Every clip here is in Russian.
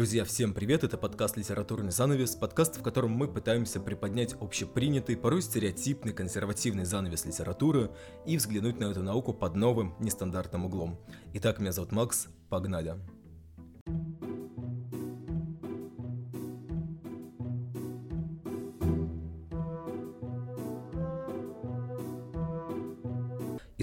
Друзья, всем привет, это подкаст «Литературный занавес», подкаст, в котором мы пытаемся приподнять общепринятый, порой стереотипный, консервативный занавес литературы и взглянуть на эту науку под новым, нестандартным углом. Итак, меня зовут Макс, погнали!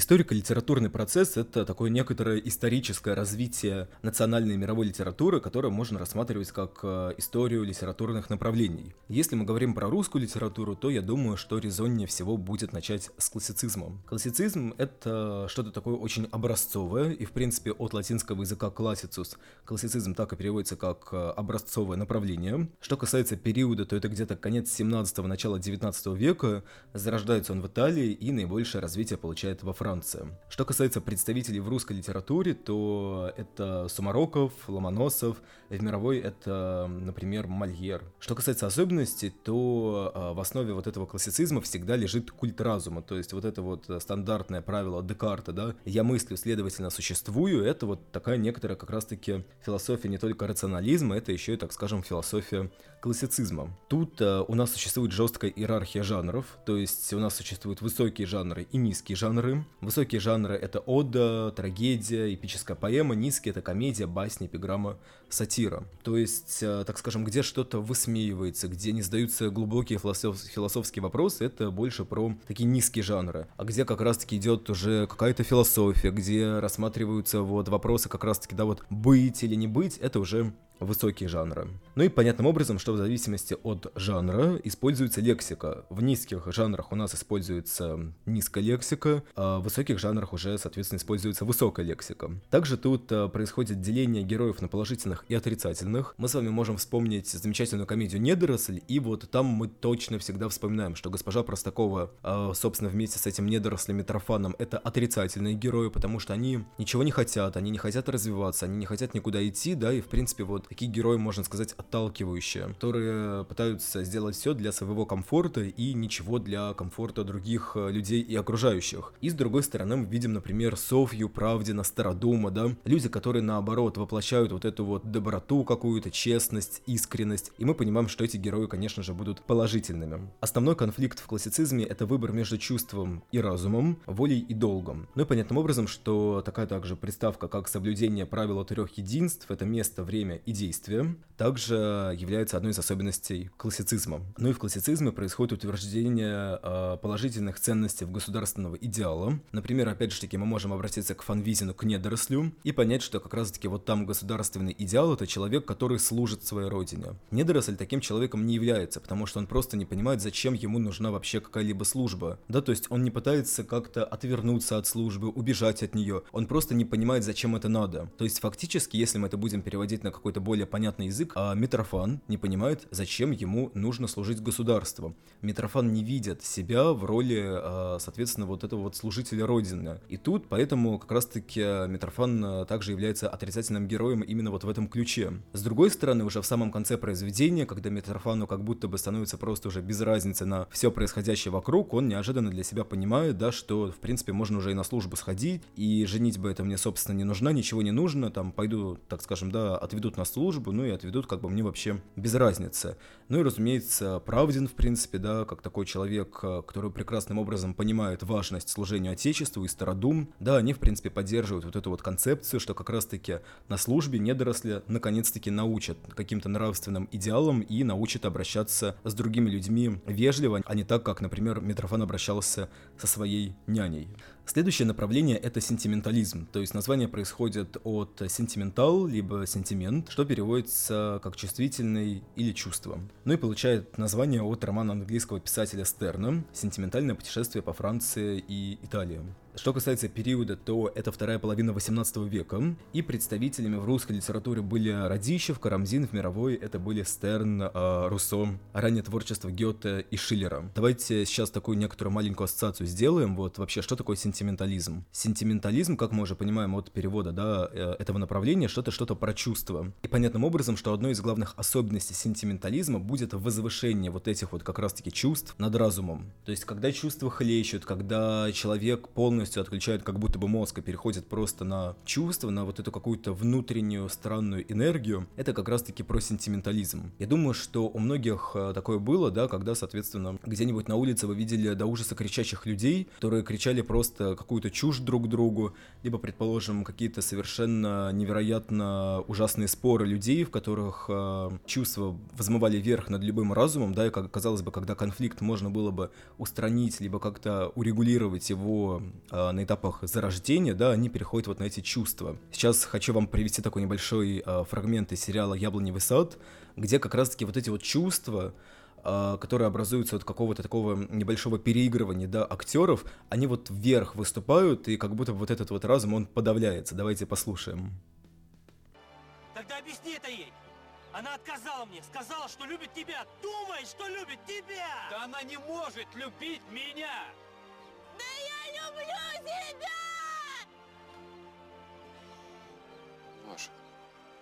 Историко-литературный процесс — это такое некоторое историческое развитие национальной и мировой литературы, которое можно рассматривать как э, историю литературных направлений. Если мы говорим про русскую литературу, то я думаю, что резоннее всего будет начать с классицизма. Классицизм — это что-то такое очень образцовое, и, в принципе, от латинского языка «classicus» классицизм так и переводится как э, образцовое направление. Что касается периода, то это где-то конец 17-го, начало 19 века, зарождается он в Италии, и наибольшее развитие получает во Франции Франция. Что касается представителей в русской литературе, то это Сумароков, Ломоносов, в мировой это, например, Мольер. Что касается особенностей, то а, в основе вот этого классицизма всегда лежит культ разума, то есть вот это вот стандартное правило Декарта, да, я мыслю, следовательно, существую, это вот такая некоторая как раз-таки философия не только рационализма, это еще и, так скажем, философия классицизма. Тут э, у нас существует жесткая иерархия жанров, то есть у нас существуют высокие жанры и низкие жанры. Высокие жанры — это ода, трагедия, эпическая поэма, низкие — это комедия, басня, эпиграмма, сатира. То есть, э, так скажем, где что-то высмеивается, где не задаются глубокие философ философские вопросы, это больше про такие низкие жанры. А где как раз-таки идет уже какая-то философия, где рассматриваются вот вопросы как раз-таки, да, вот быть или не быть, это уже высокие жанры. Ну и понятным образом, что в зависимости от жанра используется лексика. В низких жанрах у нас используется низкая лексика, а в высоких жанрах уже, соответственно, используется высокая лексика. Также тут а, происходит деление героев на положительных и отрицательных. Мы с вами можем вспомнить замечательную комедию «Недоросль», и вот там мы точно всегда вспоминаем, что госпожа Простакова, а, собственно, вместе с этим недорослем Митрофаном, это отрицательные герои, потому что они ничего не хотят, они не хотят развиваться, они не хотят никуда идти, да, и в принципе вот такие герои, можно сказать, отталкивающие, которые пытаются сделать все для своего комфорта и ничего для комфорта других э, людей и окружающих. И с другой стороны мы видим, например, Софью, Правдина, Стародума, да, люди, которые наоборот воплощают вот эту вот доброту какую-то, честность, искренность, и мы понимаем, что эти герои, конечно же, будут положительными. Основной конфликт в классицизме — это выбор между чувством и разумом, волей и долгом. Ну и понятным образом, что такая также приставка, как соблюдение правила трех единств — это место, время и действие, также является одной из особенностей классицизма. Ну и в классицизме происходит утверждение э, положительных ценностей в государственного идеала. Например, опять же таки, мы можем обратиться к Фанвизину, к недорослю, и понять, что как раз-таки вот там государственный идеал — это человек, который служит своей родине. Недоросль таким человеком не является, потому что он просто не понимает, зачем ему нужна вообще какая-либо служба. Да, то есть он не пытается как-то отвернуться от службы, убежать от нее. Он просто не понимает, зачем это надо. То есть фактически, если мы это будем переводить на какой-то более понятный язык, а Митрофан не понимает, зачем ему нужно служить государству. Митрофан не видит себя в роли, а, соответственно, вот этого вот служителя Родины. И тут поэтому как раз-таки Митрофан а, также является отрицательным героем именно вот в этом ключе. С другой стороны, уже в самом конце произведения, когда Митрофану как будто бы становится просто уже без разницы на все происходящее вокруг, он неожиданно для себя понимает, да, что, в принципе, можно уже и на службу сходить, и женить бы это мне, собственно, не нужна, ничего не нужно, там, пойду, так скажем, да, отведут на службу, ну и отведут, как бы мне вообще без разницы. Ну и, разумеется, Правдин, в принципе, да, как такой человек, э, который прекрасным образом понимает важность служения Отечеству и Стародум, да, они, в принципе, поддерживают вот эту вот концепцию, что как раз-таки на службе недоросли наконец-таки научат каким-то нравственным идеалам и научат обращаться с другими людьми вежливо, а не так, как, например, Митрофан обращался со своей няней. Следующее направление — это сентиментализм, то есть название происходит от сентиментал, либо сентимент, что переводится как чувствительный или чувство. Ну и получает название от романа английского писателя Стерна «Сентиментальное путешествие по Франции и Италии». Что касается периода, то это вторая половина 18 века, и представителями в русской литературе были Радищев, Карамзин, в мировой это были Стерн, э, Руссо, раннее творчество Гёте и Шиллера. Давайте сейчас такую некоторую маленькую ассоциацию сделаем, вот вообще, что такое сентиментализм? Сентиментализм, как мы уже понимаем от перевода, да, э, этого направления, что-то что-то про чувства. И понятным образом, что одной из главных особенностей сентиментализма будет возвышение вот этих вот как раз-таки чувств над разумом. То есть, когда чувства хлещут, когда человек полностью полностью отключают как будто бы мозг и переходят просто на чувства, на вот эту какую-то внутреннюю странную энергию, это как раз-таки про сентиментализм. Я думаю, что у многих э, такое было, да, когда, соответственно, где-нибудь на улице вы видели до ужаса кричащих людей, которые кричали просто какую-то чушь друг другу, либо, предположим, какие-то совершенно невероятно ужасные споры людей, в которых э, чувства взмывали вверх над любым разумом, да, и, как казалось бы, когда конфликт можно было бы устранить, либо как-то урегулировать его э, на этапах зарождения, да, они переходят вот на эти чувства. Сейчас хочу вам привести такой небольшой э, фрагмент из сериала «Яблоневый сад», где как раз-таки вот эти вот чувства, которые образуются от какого-то такого небольшого переигрывания, да, актеров, они вот вверх выступают, и как будто вот этот вот разум, он подавляется. Давайте послушаем. Тогда объясни это ей. Она отказала мне, сказала, что любит тебя, думает, что любит тебя! Да она не может любить меня! Да я люблю тебя! Маша.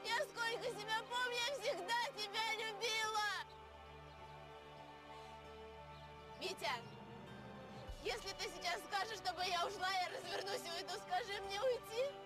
Я сколько себя помню, я всегда тебя любила! Витя, если ты сейчас скажешь, чтобы я ушла, я развернусь и уйду, скажи мне уйти.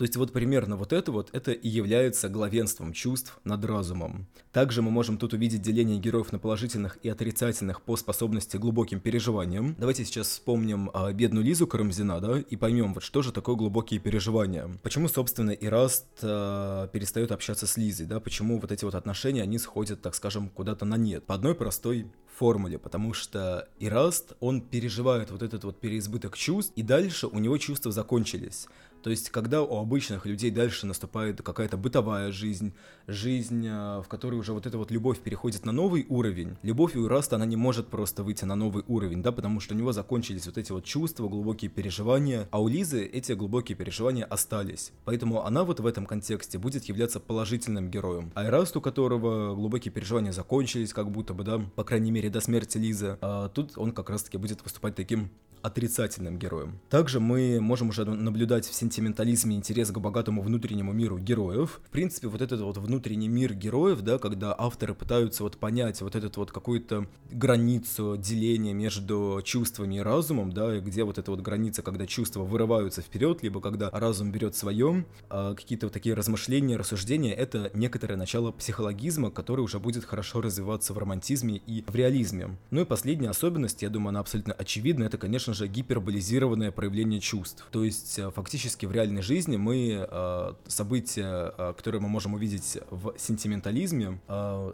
То есть вот примерно вот это вот, это и является главенством чувств над разумом. Также мы можем тут увидеть деление героев на положительных и отрицательных по способности глубоким переживаниям. Давайте сейчас вспомним а, бедную Лизу Карамзина, да, и поймем, вот что же такое глубокие переживания. Почему, собственно, Ираст а, перестает общаться с Лизой, да, почему вот эти вот отношения, они сходят, так скажем, куда-то на нет. По одной простой формуле, потому что Ираст, он переживает вот этот вот переизбыток чувств, и дальше у него чувства закончились. То есть, когда у обычных людей дальше наступает какая-то бытовая жизнь, жизнь, э, в которой уже вот эта вот любовь переходит на новый уровень, любовь у Раста, она не может просто выйти на новый уровень, да, потому что у него закончились вот эти вот чувства, глубокие переживания, а у Лизы эти глубокие переживания остались. Поэтому она вот в этом контексте будет являться положительным героем. А Эраст, у которого глубокие переживания закончились, как будто бы, да, по крайней мере, до смерти Лизы, а тут он как раз-таки будет выступать таким отрицательным героем. Также мы можем уже наблюдать в сентиментализме интерес к богатому внутреннему миру героев. В принципе, вот этот вот внутренний мир героев, да, когда авторы пытаются вот понять вот этот вот какую-то границу деления между чувствами и разумом, да, и где вот эта вот граница, когда чувства вырываются вперед, либо когда разум берет свое, а какие-то вот такие размышления, рассуждения, это некоторое начало психологизма, который уже будет хорошо развиваться в романтизме и в реализме. Ну и последняя особенность, я думаю, она абсолютно очевидна, это, конечно, конечно же, гиперболизированное проявление чувств. То есть, э, фактически в реальной жизни мы э, события, э, которые мы можем увидеть в сентиментализме,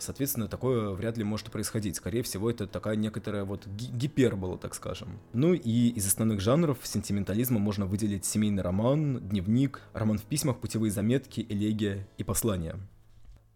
соответственно, такое вряд ли может происходить. Скорее всего, это такая некоторая вот гипербола, так скажем. Ну и из основных жанров сентиментализма можно выделить семейный роман, дневник, роман в письмах, путевые заметки, элегия и послания.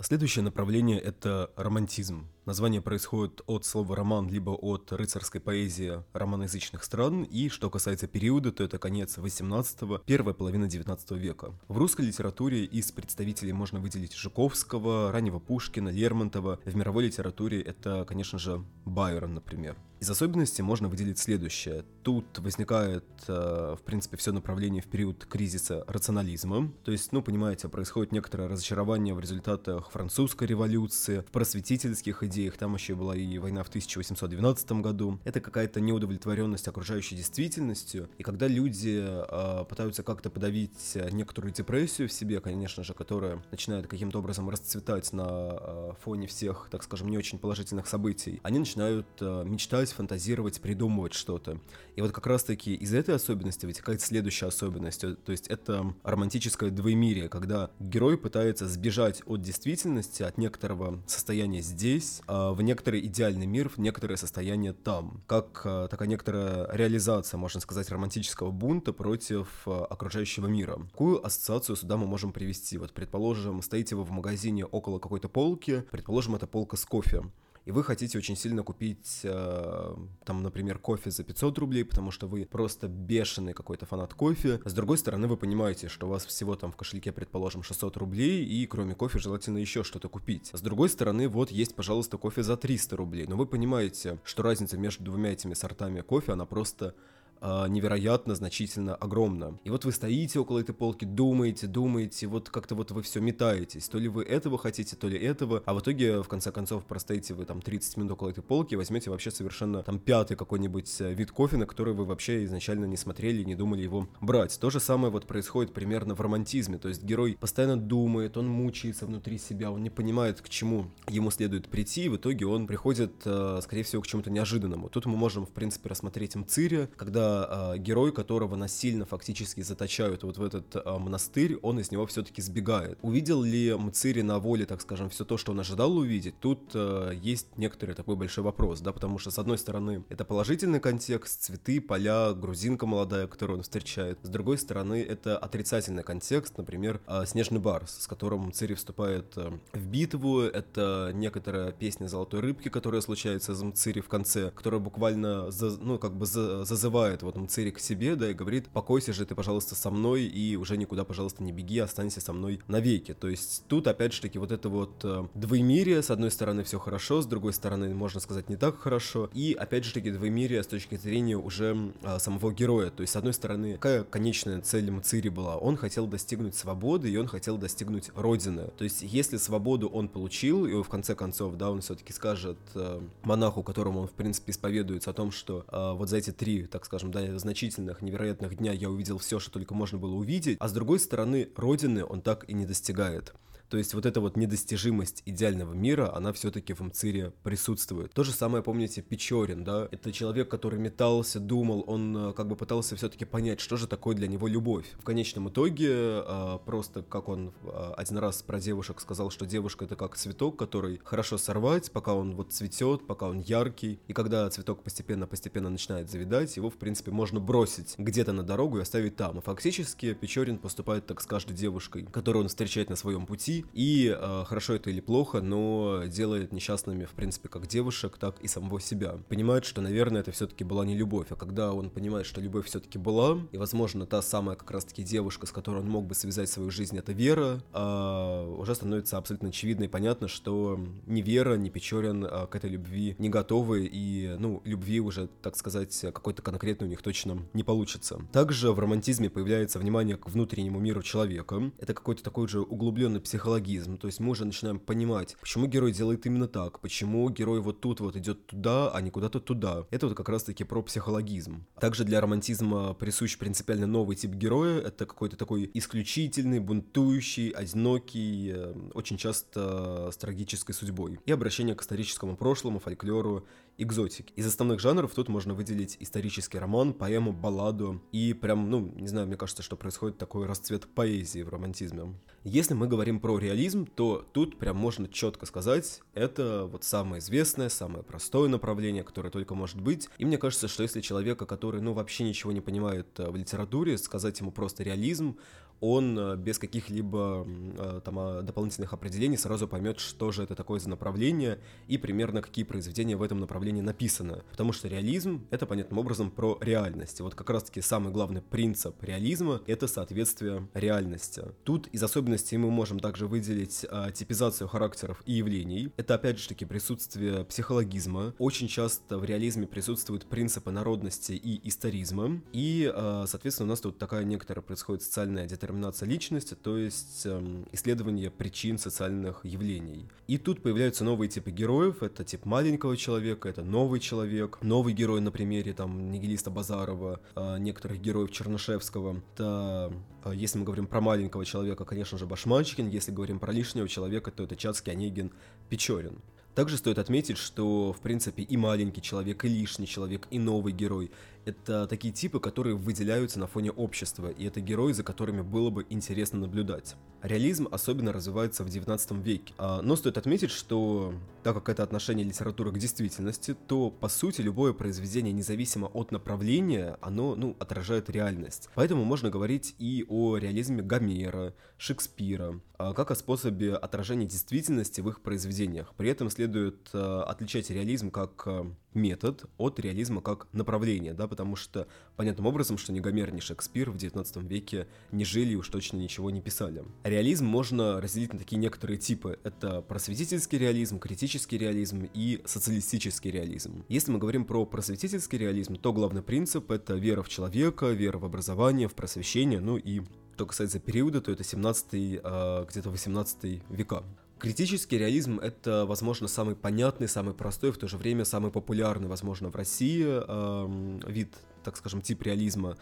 Следующее направление — это романтизм. Название происходит от слова «роман» либо от рыцарской поэзии романоязычных стран, и что касается периода, то это конец 18-го, первая половина 19 века. В русской литературе из представителей можно выделить Жуковского, раннего Пушкина, Лермонтова. В мировой литературе это, конечно же, Байрон, например. Из особенностей можно выделить следующее. Тут возникает, э, в принципе, все направление в период кризиса рационализма. То есть, ну, понимаете, происходит некоторое разочарование в результатах французской революции, в просветительских идеях, идеях, там еще была и война в 1812 году. Это какая-то неудовлетворенность окружающей действительностью. И когда люди э, пытаются как-то подавить некоторую депрессию в себе, конечно же, которая начинает каким-то образом расцветать на э, фоне всех, так скажем, не очень положительных событий, они начинают э, мечтать, фантазировать, придумывать что-то. И вот как раз-таки из этой особенности вытекает следующая особенность. То есть это романтическое двоемирие, когда герой пытается сбежать от действительности, от некоторого состояния здесь, а, в некоторый идеальный мир, в некоторое состояние там. Как а, такая некоторая реализация, можно сказать, романтического бунта против а, окружающего мира. Какую ассоциацию сюда мы можем привести? Вот, предположим, стоите вы в магазине около какой-то полки, предположим, это полка с кофе и вы хотите очень сильно купить, э, там, например, кофе за 500 рублей, потому что вы просто бешеный какой-то фанат кофе. С другой стороны, вы понимаете, что у вас всего там в кошельке, предположим, 600 рублей, и кроме кофе желательно еще что-то купить. С другой стороны, вот есть, пожалуйста, кофе за 300 рублей, но вы понимаете, что разница между двумя этими сортами кофе, она просто невероятно, значительно огромна. И вот вы стоите около этой полки, думаете, думаете, вот как-то вот вы все метаетесь. То ли вы этого хотите, то ли этого, а в итоге, в конце концов, простоите вы там 30 минут около этой полки и возьмете вообще совершенно там пятый какой-нибудь э, вид кофе, на который вы вообще изначально не смотрели не думали его брать. То же самое вот происходит примерно в романтизме, то есть герой постоянно думает, он мучается внутри себя, он не понимает, к чему ему следует прийти, и в итоге он приходит, э, скорее всего, к чему-то неожиданному. Тут мы можем, в принципе, рассмотреть Мцири, когда э, герой, которого насильно фактически заточают вот в этот э, монастырь, он из него все-таки сбегает. Увидел ли Мцири на воле, так скажем, все то, что он ожидал увидеть? Тут э, есть некоторый такой большой вопрос, да, потому что, с одной стороны, это положительный контекст, цветы, поля, грузинка молодая, которую он встречает. С другой стороны, это отрицательный контекст, например, э, Снежный Барс, с которым Цири вступает э, в битву, это некоторая песня Золотой Рыбки, которая случается из Мцири в конце, которая буквально, за, ну, как бы за, зазывает вот Мцири к себе, да, и говорит, покойся же ты, пожалуйста, со мной, и уже никуда, пожалуйста, не беги, останься со мной навеки. То есть тут, опять же таки, вот это вот э, двоемирие, с одной стороны, все хорошо, с другой стороны, можно сказать, не так хорошо, и, опять же таки, двоемирие с точки зрения уже э, самого героя. То есть, с одной стороны, какая конечная цель Мцири была? Он хотел достигнуть свободы, и он хотел достигнуть родины. То есть, если свободу он получил, и в конце концов, да, он все-таки скажет э, монаху, которому он, в принципе, исповедуется о том, что э, вот за эти три, так скажем, да, значительных, невероятных дня я увидел все, что только можно было увидеть, а с другой стороны, родины он так и не достигает. То есть вот эта вот недостижимость идеального мира, она все-таки в Мцире присутствует. То же самое, помните, Печорин, да? Это человек, который метался, думал, он э, как бы пытался все-таки понять, что же такое для него любовь. В конечном итоге, э, просто как он э, один раз про девушек сказал, что девушка это как цветок, который хорошо сорвать, пока он вот цветет, пока он яркий. И когда цветок постепенно-постепенно начинает завидать, его, в принципе, можно бросить где-то на дорогу и оставить там. И фактически Печорин поступает так с каждой девушкой, которую он встречает на своем пути, и э, хорошо это или плохо, но делает несчастными, в принципе, как девушек, так и самого себя. Понимает, что, наверное, это все-таки была не любовь, а когда он понимает, что любовь все-таки была, и, возможно, та самая как раз-таки девушка, с которой он мог бы связать свою жизнь, это Вера, э, уже становится абсолютно очевидно и понятно, что ни Вера, ни Печорин э, к этой любви не готовы, и, ну, любви уже, так сказать, какой-то конкретной у них точно не получится. Также в романтизме появляется внимание к внутреннему миру человека. Это какой-то такой же углубленный психологический психологизм, то есть мы уже начинаем понимать, почему герой делает именно так, почему герой вот тут вот идет туда, а не куда-то туда. Это вот как раз-таки про психологизм. Также для романтизма присущ принципиально новый тип героя, это какой-то такой исключительный, бунтующий, одинокий, э, очень часто с трагической судьбой. И обращение к историческому прошлому, фольклору экзотик. Из основных жанров тут можно выделить исторический роман, поэму, балладу и прям, ну, не знаю, мне кажется, что происходит такой расцвет поэзии в романтизме. Если мы говорим про реализм, то тут прям можно четко сказать, это вот самое известное, самое простое направление, которое только может быть. И мне кажется, что если человека, который, ну, вообще ничего не понимает э, в литературе, сказать ему просто реализм, он э, без каких-либо э, там а, дополнительных определений сразу поймет, что же это такое за направление и примерно какие произведения в этом направлении написаны. Потому что реализм — это понятным образом про реальность. И вот как раз-таки самый главный принцип реализма — это соответствие реальности. Тут из особенностей мы можем также выделить а, типизацию характеров и явлений. Это опять же таки присутствие психологизма. Очень часто в реализме присутствуют принципы народности и историзма. И, а, соответственно, у нас тут такая некоторая происходит социальная детерминация детерминация личности, то есть эм, исследование причин социальных явлений. И тут появляются новые типы героев, это тип маленького человека, это новый человек, новый герой на примере там нигилиста Базарова, э, некоторых героев Чернышевского. Это, э, если мы говорим про маленького человека, конечно же, Башманщикин, если говорим про лишнего человека, то это Чацкий, Онегин, Печорин. Также стоит отметить, что, в принципе, и маленький человек, и лишний человек, и новый герой это такие типы, которые выделяются на фоне общества, и это герои, за которыми было бы интересно наблюдать. Реализм особенно развивается в 19 веке. А, но стоит отметить, что так как это отношение литературы к действительности, то по сути любое произведение, независимо от направления, оно ну, отражает реальность. Поэтому можно говорить и о реализме Гомера, Шекспира, а, как о способе отражения действительности в их произведениях. При этом следует э, отличать реализм как метод от реализма как направление, да, потому что понятным образом, что ни Гомер, ни Шекспир в 19 веке не жили и уж точно ничего не писали. Реализм можно разделить на такие некоторые типы. Это просветительский реализм, критический реализм и социалистический реализм. Если мы говорим про просветительский реализм, то главный принцип — это вера в человека, вера в образование, в просвещение, ну и что касается периода, то это 17 э, где-то 18 века. Критический реализм — это, возможно, самый понятный, самый простой, в то же время самый популярный, возможно, в России э, вид, так скажем, тип реализма.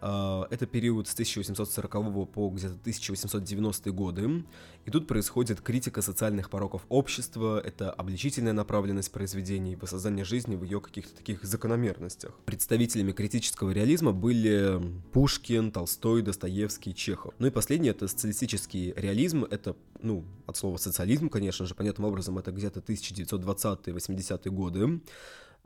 А, это период с 1840 по где-то 1890 годы. И тут происходит критика социальных пороков общества, это обличительная направленность произведений, воссоздание жизни в ее каких-то таких закономерностях. Представителями критического реализма были Пушкин, Толстой, Достоевский, Чехов. Ну и последнее — это социалистический реализм, это, ну, от слова социализм, конечно же, понятным образом, это где-то 1920-80-е годы.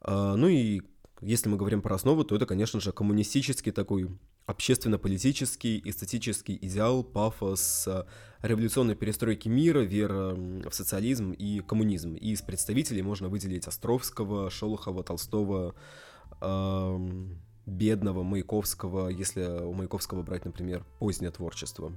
А, ну и если мы говорим про основу, то это, конечно же, коммунистический такой общественно-политический, эстетический идеал, пафос э, революционной перестройки мира, вера в социализм и коммунизм. И из представителей можно выделить Островского, Шолохова, Толстого, э, Бедного, Маяковского, если у Маяковского брать, например, позднее творчество.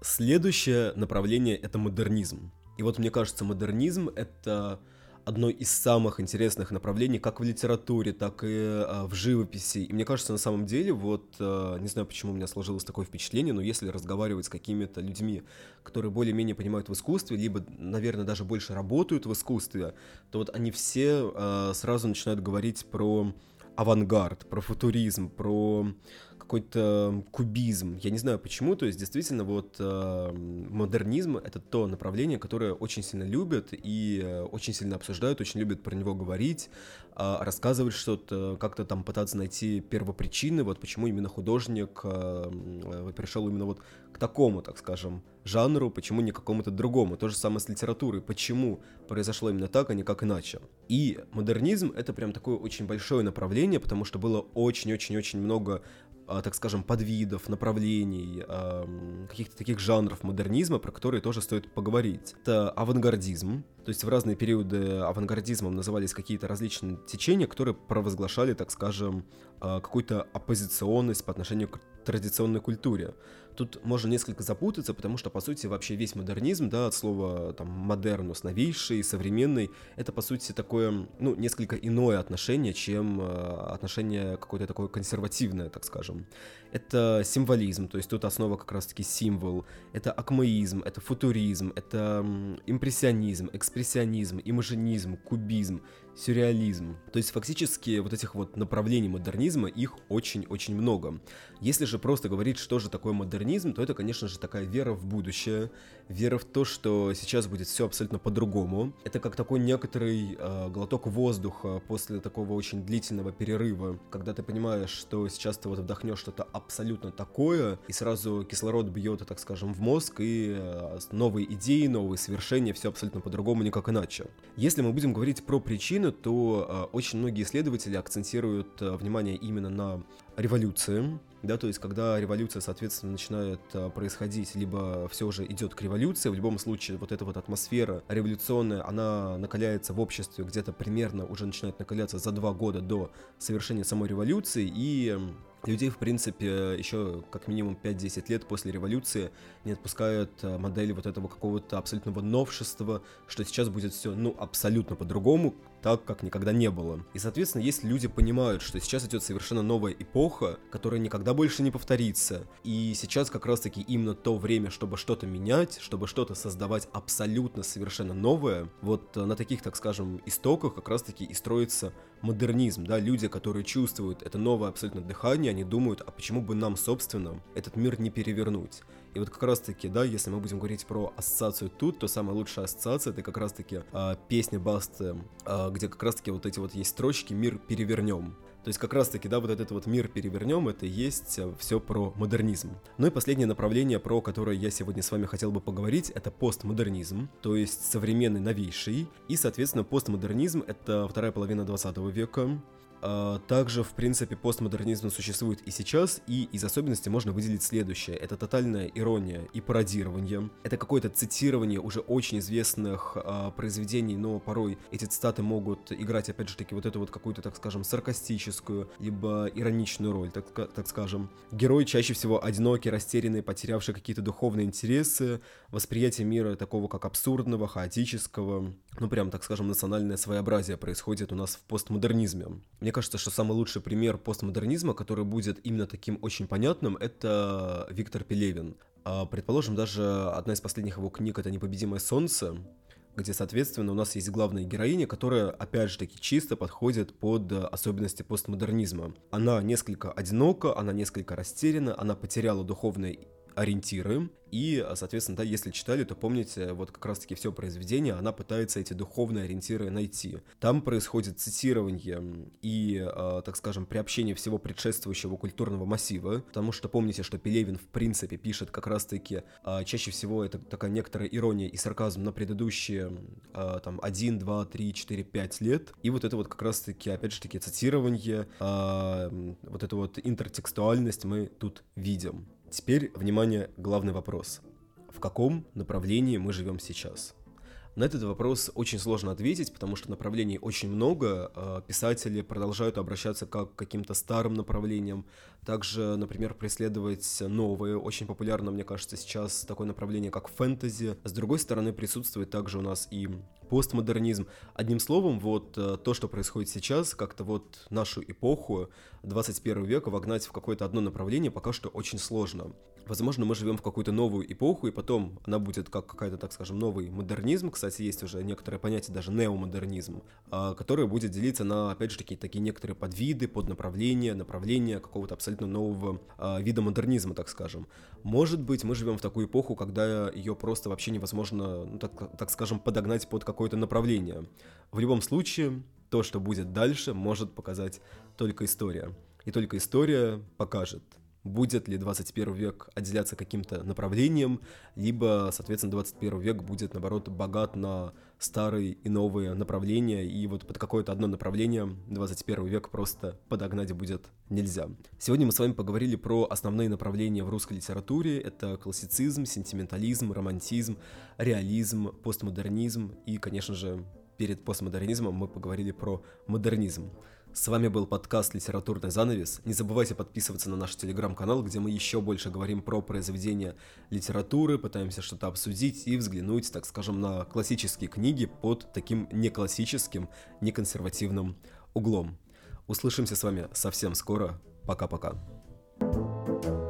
Следующее направление — это модернизм. И вот мне кажется, модернизм — это одно из самых интересных направлений как в литературе, так и э, в живописи. И мне кажется, на самом деле, вот, э, не знаю, почему у меня сложилось такое впечатление, но если разговаривать с какими-то людьми, которые более-менее понимают в искусстве, либо, наверное, даже больше работают в искусстве, то вот они все э, сразу начинают говорить про авангард, про футуризм, про какой-то кубизм. Я не знаю почему, то есть действительно вот э, модернизм — это то направление, которое очень сильно любят и э, очень сильно обсуждают, очень любят про него говорить, э, рассказывать что-то, как-то там пытаться найти первопричины, вот почему именно художник э, пришел именно вот к такому, так скажем, жанру, почему не какому-то другому. То же самое с литературой, почему произошло именно так, а не как иначе. И модернизм — это прям такое очень большое направление, потому что было очень-очень-очень много так скажем, подвидов, направлений, каких-то таких жанров модернизма, про которые тоже стоит поговорить. Это авангардизм, то есть в разные периоды авангардизмом назывались какие-то различные течения, которые провозглашали, так скажем, а, какую-то оппозиционность по отношению к традиционной культуре. Тут можно несколько запутаться, потому что, по сути, вообще весь модернизм, да, от слова там модернус, новейший, современный, это, по сути, такое, ну, несколько иное отношение, чем э, отношение какое-то такое консервативное, так скажем. Это символизм, то есть тут основа как раз-таки символ, это акмеизм, это футуризм, это импрессионизм, экспрессионизм, имажинизм, кубизм, сюрреализм. То есть фактически вот этих вот направлений модернизма, их очень-очень много. Если же просто говорить, что же такое модернизм, то это, конечно же, такая вера в будущее, вера в то, что сейчас будет все абсолютно по-другому. Это как такой некоторый э, глоток воздуха после такого очень длительного перерыва, когда ты понимаешь, что сейчас ты вот вдохнешь что-то абсолютно такое, и сразу кислород бьет, так скажем, в мозг, и э, новые идеи, новые совершения, все абсолютно по-другому, никак иначе. Если мы будем говорить про причины, то э, очень многие исследователи акцентируют э, внимание именно на революции, да, то есть когда революция, соответственно, начинает а, происходить, либо все уже идет к революции, в любом случае вот эта вот атмосфера революционная, она накаляется в обществе где-то примерно уже начинает накаляться за два года до совершения самой революции, и людей, в принципе, еще как минимум 5-10 лет после революции не отпускают а, модели вот этого какого-то абсолютного новшества, что сейчас будет все, ну, абсолютно по-другому, так, как никогда не было. И, соответственно, если люди понимают, что сейчас идет совершенно новая эпоха, которая никогда больше не повторится, и сейчас как раз-таки именно то время, чтобы что-то менять, чтобы что-то создавать абсолютно совершенно новое, вот э, на таких, так скажем, истоках как раз-таки и строится модернизм, да, люди, которые чувствуют это новое абсолютно дыхание, они думают, а почему бы нам, собственно, этот мир не перевернуть? И вот как раз-таки, да, если мы будем говорить про ассоциацию тут, то самая лучшая ассоциация это как раз-таки э, песня Басты, э, где как раз-таки вот эти вот есть строчки «Мир перевернем». То есть как раз-таки, да, вот этот вот мир перевернем, это есть э, все про модернизм. Ну и последнее направление, про которое я сегодня с вами хотел бы поговорить, это постмодернизм, то есть современный, новейший. И, соответственно, постмодернизм — это вторая половина 20 века, также, в принципе, постмодернизм существует и сейчас, и из особенностей можно выделить следующее. Это тотальная ирония и пародирование. Это какое-то цитирование уже очень известных а, произведений, но порой эти цитаты могут играть, опять же таки, вот эту вот какую-то, так скажем, саркастическую, либо ироничную роль, так, так скажем. Герой чаще всего одинокий, растерянный, потерявший какие-то духовные интересы, восприятие мира такого как абсурдного, хаотического, ну прям, так скажем, национальное своеобразие происходит у нас в постмодернизме. Мне кажется, что самый лучший пример постмодернизма, который будет именно таким очень понятным, это Виктор Пелевин. А, предположим, даже одна из последних его книг это «Непобедимое солнце», где, соответственно, у нас есть главная героиня, которая, опять же таки, чисто подходит под особенности постмодернизма. Она несколько одинока, она несколько растеряна, она потеряла духовное ориентиры. И, соответственно, да, если читали, то помните, вот как раз-таки все произведение, она пытается эти духовные ориентиры найти. Там происходит цитирование и, э, так скажем, приобщение всего предшествующего культурного массива, потому что помните, что Пелевин, в принципе, пишет как раз-таки, э, чаще всего это такая некоторая ирония и сарказм на предыдущие, э, там, 1, 2, 3, 4, 5 лет. И вот это вот как раз-таки, опять же таки, цитирование, э, вот эту вот интертекстуальность мы тут видим. Теперь, внимание, главный вопрос. В каком направлении мы живем сейчас? На этот вопрос очень сложно ответить, потому что направлений очень много. А, писатели продолжают обращаться как к каким-то старым направлениям. Также, например, преследовать новые. Очень популярно, мне кажется, сейчас такое направление, как фэнтези. С другой стороны, присутствует также у нас и постмодернизм. Одним словом, вот э, то, что происходит сейчас, как-то вот нашу эпоху 21 века вогнать в какое-то одно направление пока что очень сложно. Возможно, мы живем в какую-то новую эпоху, и потом она будет как какая-то, так скажем, новый модернизм. Кстати, есть уже некоторое понятие, даже неомодернизм, а, которое будет делиться на, опять же, такие, такие некоторые подвиды, поднаправления, направления какого-то абсолютно нового а, вида модернизма, так скажем. Может быть, мы живем в такую эпоху, когда ее просто вообще невозможно, ну, так, так скажем, подогнать под какое-то направление. В любом случае, то, что будет дальше, может показать только история. И только история покажет, будет ли 21 век отделяться каким-то направлением, либо, соответственно, 21 век будет, наоборот, богат на старые и новые направления, и вот под какое-то одно направление 21 век просто подогнать будет нельзя. Сегодня мы с вами поговорили про основные направления в русской литературе. Это классицизм, сентиментализм, романтизм, реализм, постмодернизм и, конечно же, перед постмодернизмом мы поговорили про модернизм. С вами был подкаст «Литературный занавес». Не забывайте подписываться на наш телеграм-канал, где мы еще больше говорим про произведения литературы, пытаемся что-то обсудить и взглянуть, так скажем, на классические книги под таким не классическим, не консервативным углом. Услышимся с вами совсем скоро. Пока-пока. thank you